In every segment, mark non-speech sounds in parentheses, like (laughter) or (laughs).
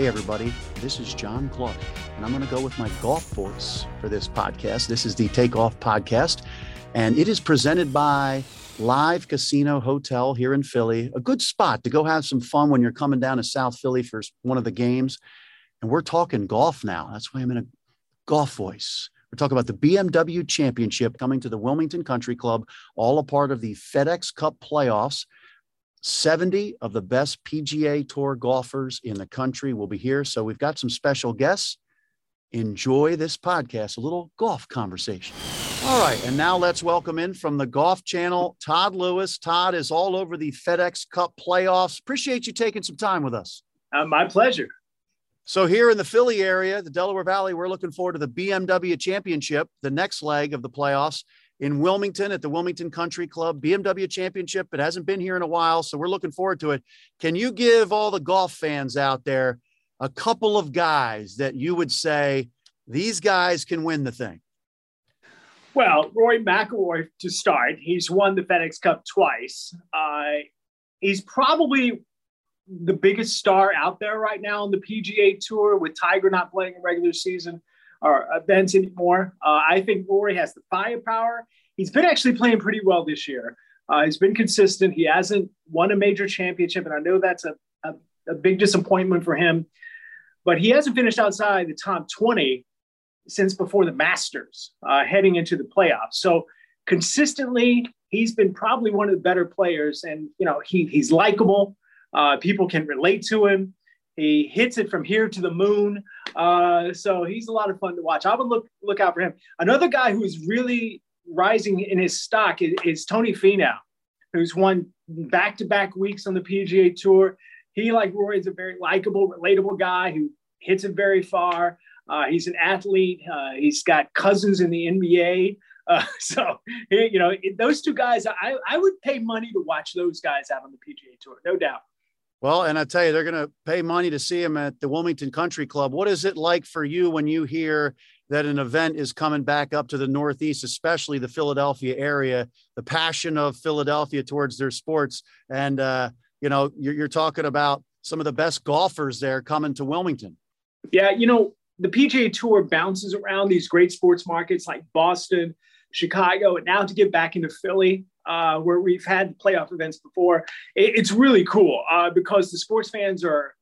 Hey, everybody, this is John Clark, and I'm going to go with my golf voice for this podcast. This is the Takeoff Podcast, and it is presented by Live Casino Hotel here in Philly. A good spot to go have some fun when you're coming down to South Philly for one of the games. And we're talking golf now. That's why I'm in a golf voice. We're talking about the BMW Championship coming to the Wilmington Country Club, all a part of the FedEx Cup playoffs. 70 of the best PGA Tour golfers in the country will be here. So we've got some special guests. Enjoy this podcast, a little golf conversation. All right. And now let's welcome in from the Golf Channel, Todd Lewis. Todd is all over the FedEx Cup playoffs. Appreciate you taking some time with us. Uh, my pleasure. So, here in the Philly area, the Delaware Valley, we're looking forward to the BMW Championship, the next leg of the playoffs in Wilmington at the Wilmington Country Club BMW Championship. It hasn't been here in a while, so we're looking forward to it. Can you give all the golf fans out there a couple of guys that you would say these guys can win the thing? Well, Rory McIlroy to start. He's won the FedEx Cup twice. Uh, he's probably the biggest star out there right now on the PGA Tour with Tiger not playing a regular season or events anymore. Uh, I think Rory has the firepower. He's been actually playing pretty well this year. Uh, he's been consistent. He hasn't won a major championship, and I know that's a, a, a big disappointment for him. But he hasn't finished outside the top 20 since before the Masters, uh, heading into the playoffs. So consistently, he's been probably one of the better players, and you know he he's likable. Uh, people can relate to him. He hits it from here to the moon. Uh, so he's a lot of fun to watch. I would look look out for him. Another guy who is really rising in his stock is, is Tony Finau, who's won back to back weeks on the PGA Tour. He, like Rory, is a very likable, relatable guy who hits it very far. Uh, he's an athlete. Uh, he's got cousins in the NBA. Uh, (laughs) so, you know, those two guys, I, I would pay money to watch those guys out on the PGA Tour, no doubt. Well, and I tell you, they're going to pay money to see him at the Wilmington Country Club. What is it like for you when you hear that an event is coming back up to the Northeast, especially the Philadelphia area, the passion of Philadelphia towards their sports? And, uh, you know, you're, you're talking about some of the best golfers there coming to Wilmington. Yeah, you know, the PGA Tour bounces around these great sports markets like Boston, Chicago, and now to get back into Philly, uh, where we've had playoff events before. It, it's really cool uh, because the sports fans are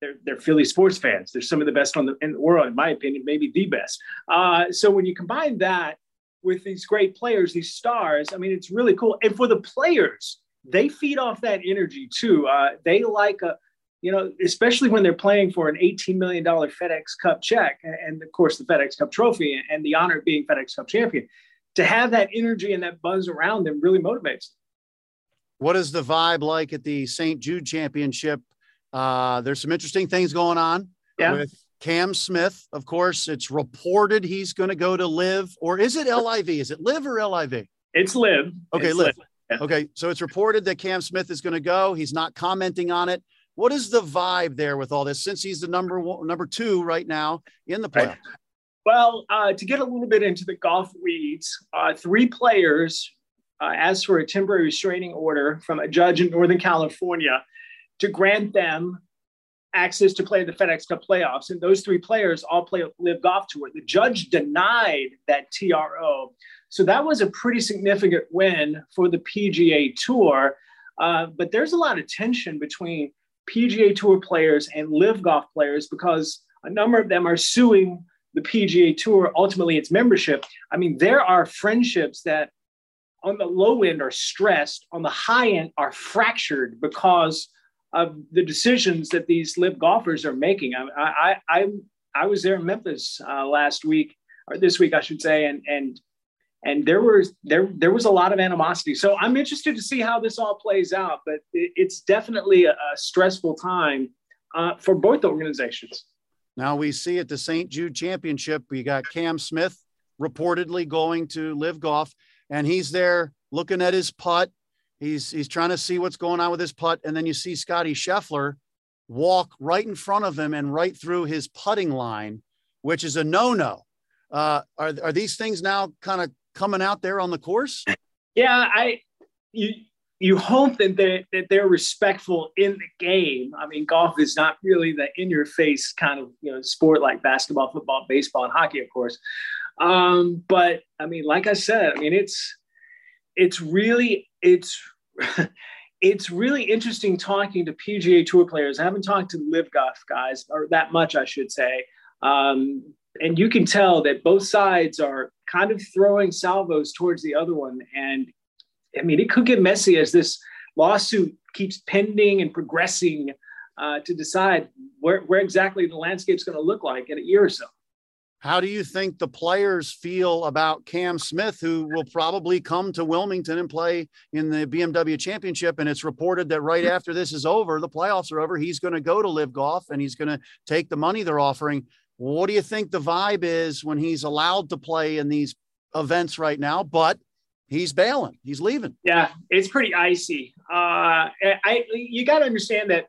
they're, they're Philly sports fans. They're some of the best on the, in the world, in my opinion, maybe the best. Uh, so when you combine that with these great players, these stars, I mean, it's really cool. And for the players, they feed off that energy too. Uh, they like a, you know, especially when they're playing for an $18 million FedEx Cup check, and of course the FedEx Cup trophy and the honor of being FedEx Cup champion to have that energy and that buzz around them really motivates them. What is the vibe like at the St. Jude Championship? Uh, there's some interesting things going on yeah. with Cam Smith. Of course, it's reported he's going to go to Live, or is it LIV? Is it Live or LIV? It's Live. Okay, it's LIV. Yeah. Okay, so it's reported that Cam Smith is going to go. He's not commenting on it. What is the vibe there with all this? Since he's the number one, number two right now in the playoffs. Right. Well, uh, to get a little bit into the golf weeds, uh, three players uh, asked for a temporary restraining order from a judge in Northern California to grant them access to play the FedEx Cup playoffs. And those three players all play LIV Golf Tour. The judge denied that TRO. So that was a pretty significant win for the PGA Tour. Uh, but there's a lot of tension between PGA Tour players and Live Golf players because a number of them are suing the PGA Tour, ultimately its membership. I mean, there are friendships that on the low end are stressed, on the high end are fractured because of the decisions that these LIV golfers are making. I I I, I was there in Memphis uh, last week or this week, I should say, and and and there was there there was a lot of animosity. So I'm interested to see how this all plays out. But it, it's definitely a, a stressful time uh, for both organizations. Now we see at the St. Jude Championship, we got Cam Smith reportedly going to live Golf, and he's there looking at his putt. He's he's trying to see what's going on with his putt, and then you see Scottie Scheffler walk right in front of him and right through his putting line, which is a no-no. Uh, are are these things now kind of coming out there on the course? Yeah, I you you hope that they that they're respectful in the game. I mean, golf is not really the in your face kind of you know sport like basketball, football, baseball, and hockey, of course. Um, but I mean, like I said, I mean it's it's really it's (laughs) it's really interesting talking to PGA Tour players. I haven't talked to live Golf guys or that much, I should say. Um, and you can tell that both sides are kind of throwing salvos towards the other one. And I mean, it could get messy as this lawsuit keeps pending and progressing uh, to decide where, where exactly the landscape is going to look like in a year or so. How do you think the players feel about Cam Smith, who will probably come to Wilmington and play in the BMW Championship? And it's reported that right after this is over, the playoffs are over, he's going to go to LIV Golf and he's going to take the money they're offering. What do you think the vibe is when he's allowed to play in these events right now? But he's bailing, he's leaving. Yeah, it's pretty icy. Uh, I you got to understand that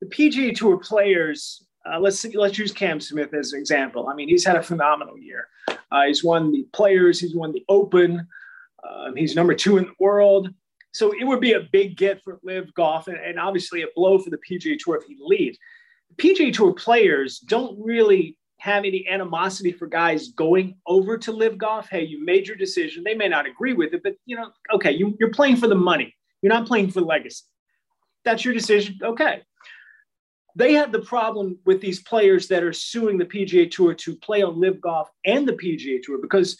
the PGA Tour players. Uh, let's let's use Cam Smith as an example. I mean, he's had a phenomenal year. Uh, he's won the Players. He's won the Open. Um, he's number two in the world. So it would be a big get for Live Golf, and, and obviously a blow for the PGA Tour if he leaves. PGA Tour players don't really have any animosity for guys going over to LIV Golf. Hey, you made your decision. They may not agree with it, but you know, okay, you, you're playing for the money. You're not playing for legacy. That's your decision. Okay. They have the problem with these players that are suing the PGA Tour to play on LIV Golf and the PGA Tour because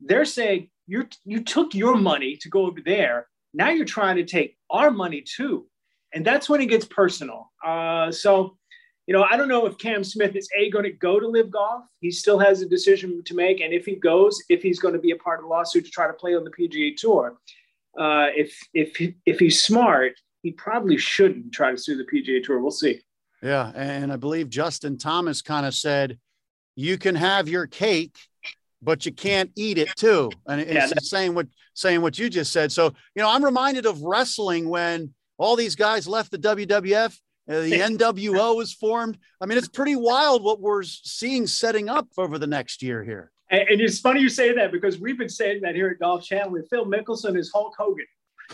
they're saying you you took your money to go over there. Now you're trying to take our money too, and that's when it gets personal. Uh, so you know, I don't know if Cam Smith is a going to go to LIV Golf. He still has a decision to make, and if he goes, if he's going to be a part of the lawsuit to try to play on the PGA Tour. Uh, if if if he's smart, he probably shouldn't try to sue the PGA Tour. We'll see. Yeah, and I believe Justin Thomas kind of said, "You can have your cake, but you can't eat it too." And it's yeah, saying what saying what you just said. So you know, I'm reminded of wrestling when all these guys left the WWF the (laughs) NWO was formed. I mean, it's pretty wild what we're seeing setting up over the next year here. And, and it's funny you say that because we've been saying that here at Golf Channel. With Phil Mickelson is Hulk Hogan.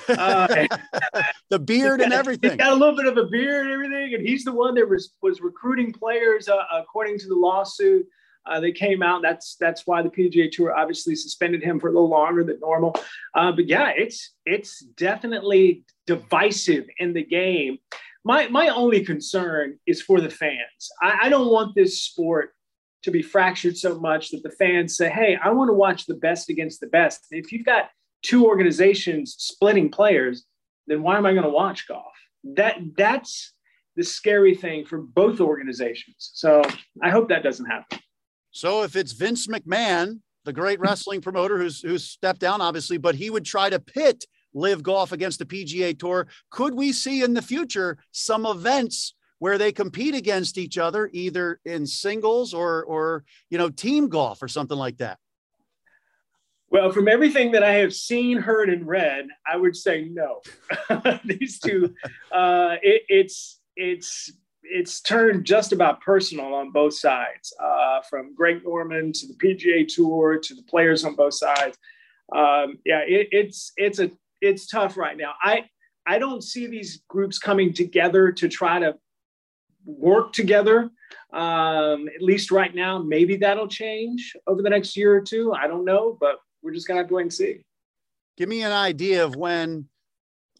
Uh, (laughs) the beard (laughs) got, and everything. He's got a little bit of a beard and everything, and he's the one that was was recruiting players uh, according to the lawsuit. Uh, they came out. That's that's why the PGA Tour obviously suspended him for a little longer than normal. Uh, but yeah, it's it's definitely divisive in the game my my only concern is for the fans. I, I don't want this sport to be fractured so much that the fans say, "Hey, I want to watch the best against the best." If you've got two organizations splitting players, then why am I going to watch golf? That that's the scary thing for both organizations. So I hope that doesn't happen. So if it's Vince McMahon, the great wrestling promoter who's who's stepped down, obviously, but he would try to pit LIV Golf against the PGA Tour. Could we see in the future some events where they compete against each other, either in singles or or you know team golf or something like that? Well, from everything that I have seen, heard, and read, I would say no. (laughs) These two, uh, it, it's it's it's turned just about personal on both sides, uh, from Greg Norman to the PGA Tour to the players on both sides. Um, yeah, it, it's it's a it's tough right now. I I don't see these groups coming together to try to work together. Um, at least right now, maybe that'll change over the next year or two. I don't know, but we're just gonna have to wait and see. Give me an idea of when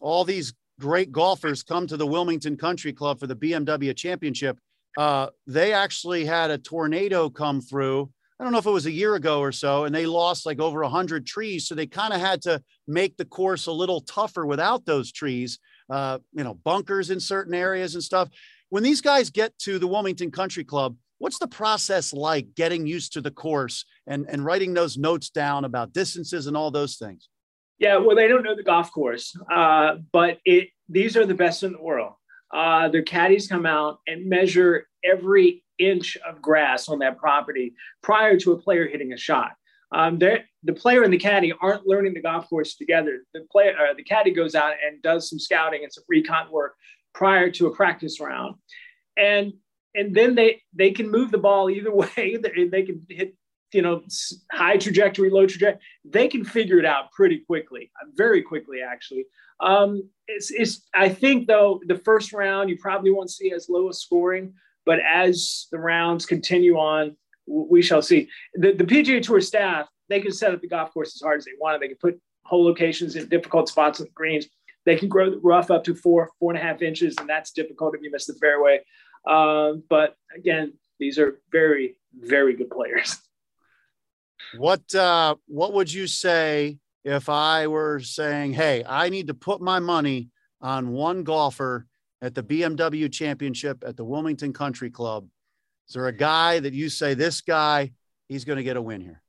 all these great golfers come to the Wilmington Country Club for the BMW Championship. Uh, they actually had a tornado come through I don't know if it was a year ago or so, and they lost like over 100 trees. So they kind of had to make the course a little tougher without those trees, uh, you know, bunkers in certain areas and stuff. When these guys get to the Wilmington Country Club, what's the process like getting used to the course and, and writing those notes down about distances and all those things? Yeah, well, they don't know the golf course, uh, but it these are the best in the world. Uh, their caddies come out and measure every inch of grass on that property prior to a player hitting a shot. Um, the player and the caddy aren't learning the golf course together. The player, uh, the caddy goes out and does some scouting and some recon work prior to a practice round, and and then they they can move the ball either (laughs) way. They, can hit you know high trajectory, low trajectory. They can figure it out pretty quickly, very quickly actually. Um, it's, it's I think though the first round you probably won't see as low a scoring, but as the rounds continue on, we shall see. The, the PGA Tour staff they can set up the golf course as hard as they want. They can put hole locations in difficult spots on the greens. They can grow the rough up to four, four and a half inches, and that's difficult if you miss the fairway. Um, but again, these are very, very good players. What uh, what would you say if I were saying, "Hey, I need to put my money on one golfer at the BMW Championship at the Wilmington Country Club"? Is there a guy that you say this guy he's going to get a win here?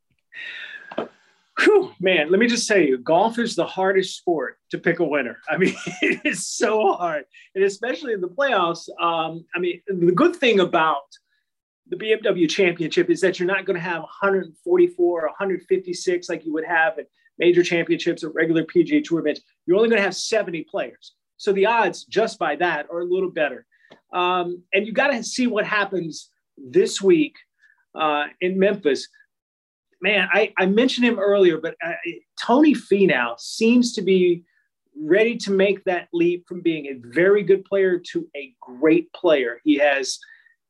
Whew, man, let me just tell you, golf is the hardest sport to pick a winner. (laughs) I mean, it is so hard, and especially in the playoffs. Um, I mean, the good thing about the BMW Championship is that you're not going to have 144 or 156 like you would have at major championships or regular PGA Tour events. You're only going to have 70 players, so the odds just by that are a little better. Um, and you got to see what happens this week uh, in Memphis man, I, I mentioned him earlier, but uh, Tony Finau seems to be ready to make that leap from being a very good player to a great player. He has,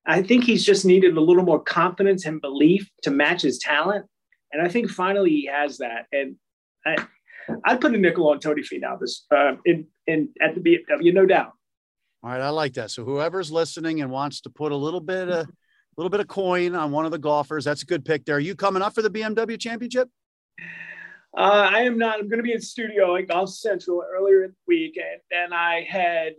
I think he's just needed a little more confidence and belief to match his talent. And I think finally he has that. And I, I'd put a nickel on Tony Finau this uh, in, in at the BMW, no doubt. All right, I like that. So whoever's listening and wants to put a little bit of a little bit of coin on one of the golfers. That's a good pick there. Are you coming up for the BMW championship? Uh, I am not. I'm going to be in studio at Golf Central earlier in the week, and then I head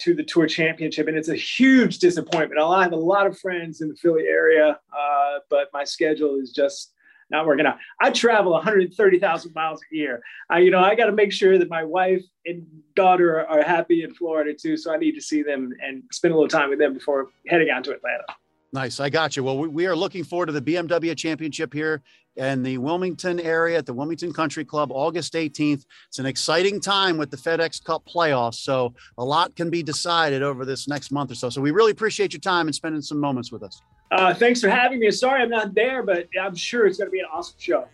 to the Tour Championship, and it's a huge disappointment. I have a lot of friends in the Philly area, uh, but my schedule is just not working out. I travel 130,000 miles a year. I, you know, I got to make sure that my wife and daughter are, happy in Florida too. So I need to see them and spend a little time with them before heading out to Atlanta. Nice. I got you. Well, we, we, are looking forward to the BMW championship here in the Wilmington area at the Wilmington Country Club, August 18th. It's an exciting time with the FedEx Cup playoffs. So a lot can be decided over this next month or so. So we really appreciate your time and spending some moments with us. Uh, thanks for having me. Sorry I'm not there, but I'm sure it's going to be an awesome show.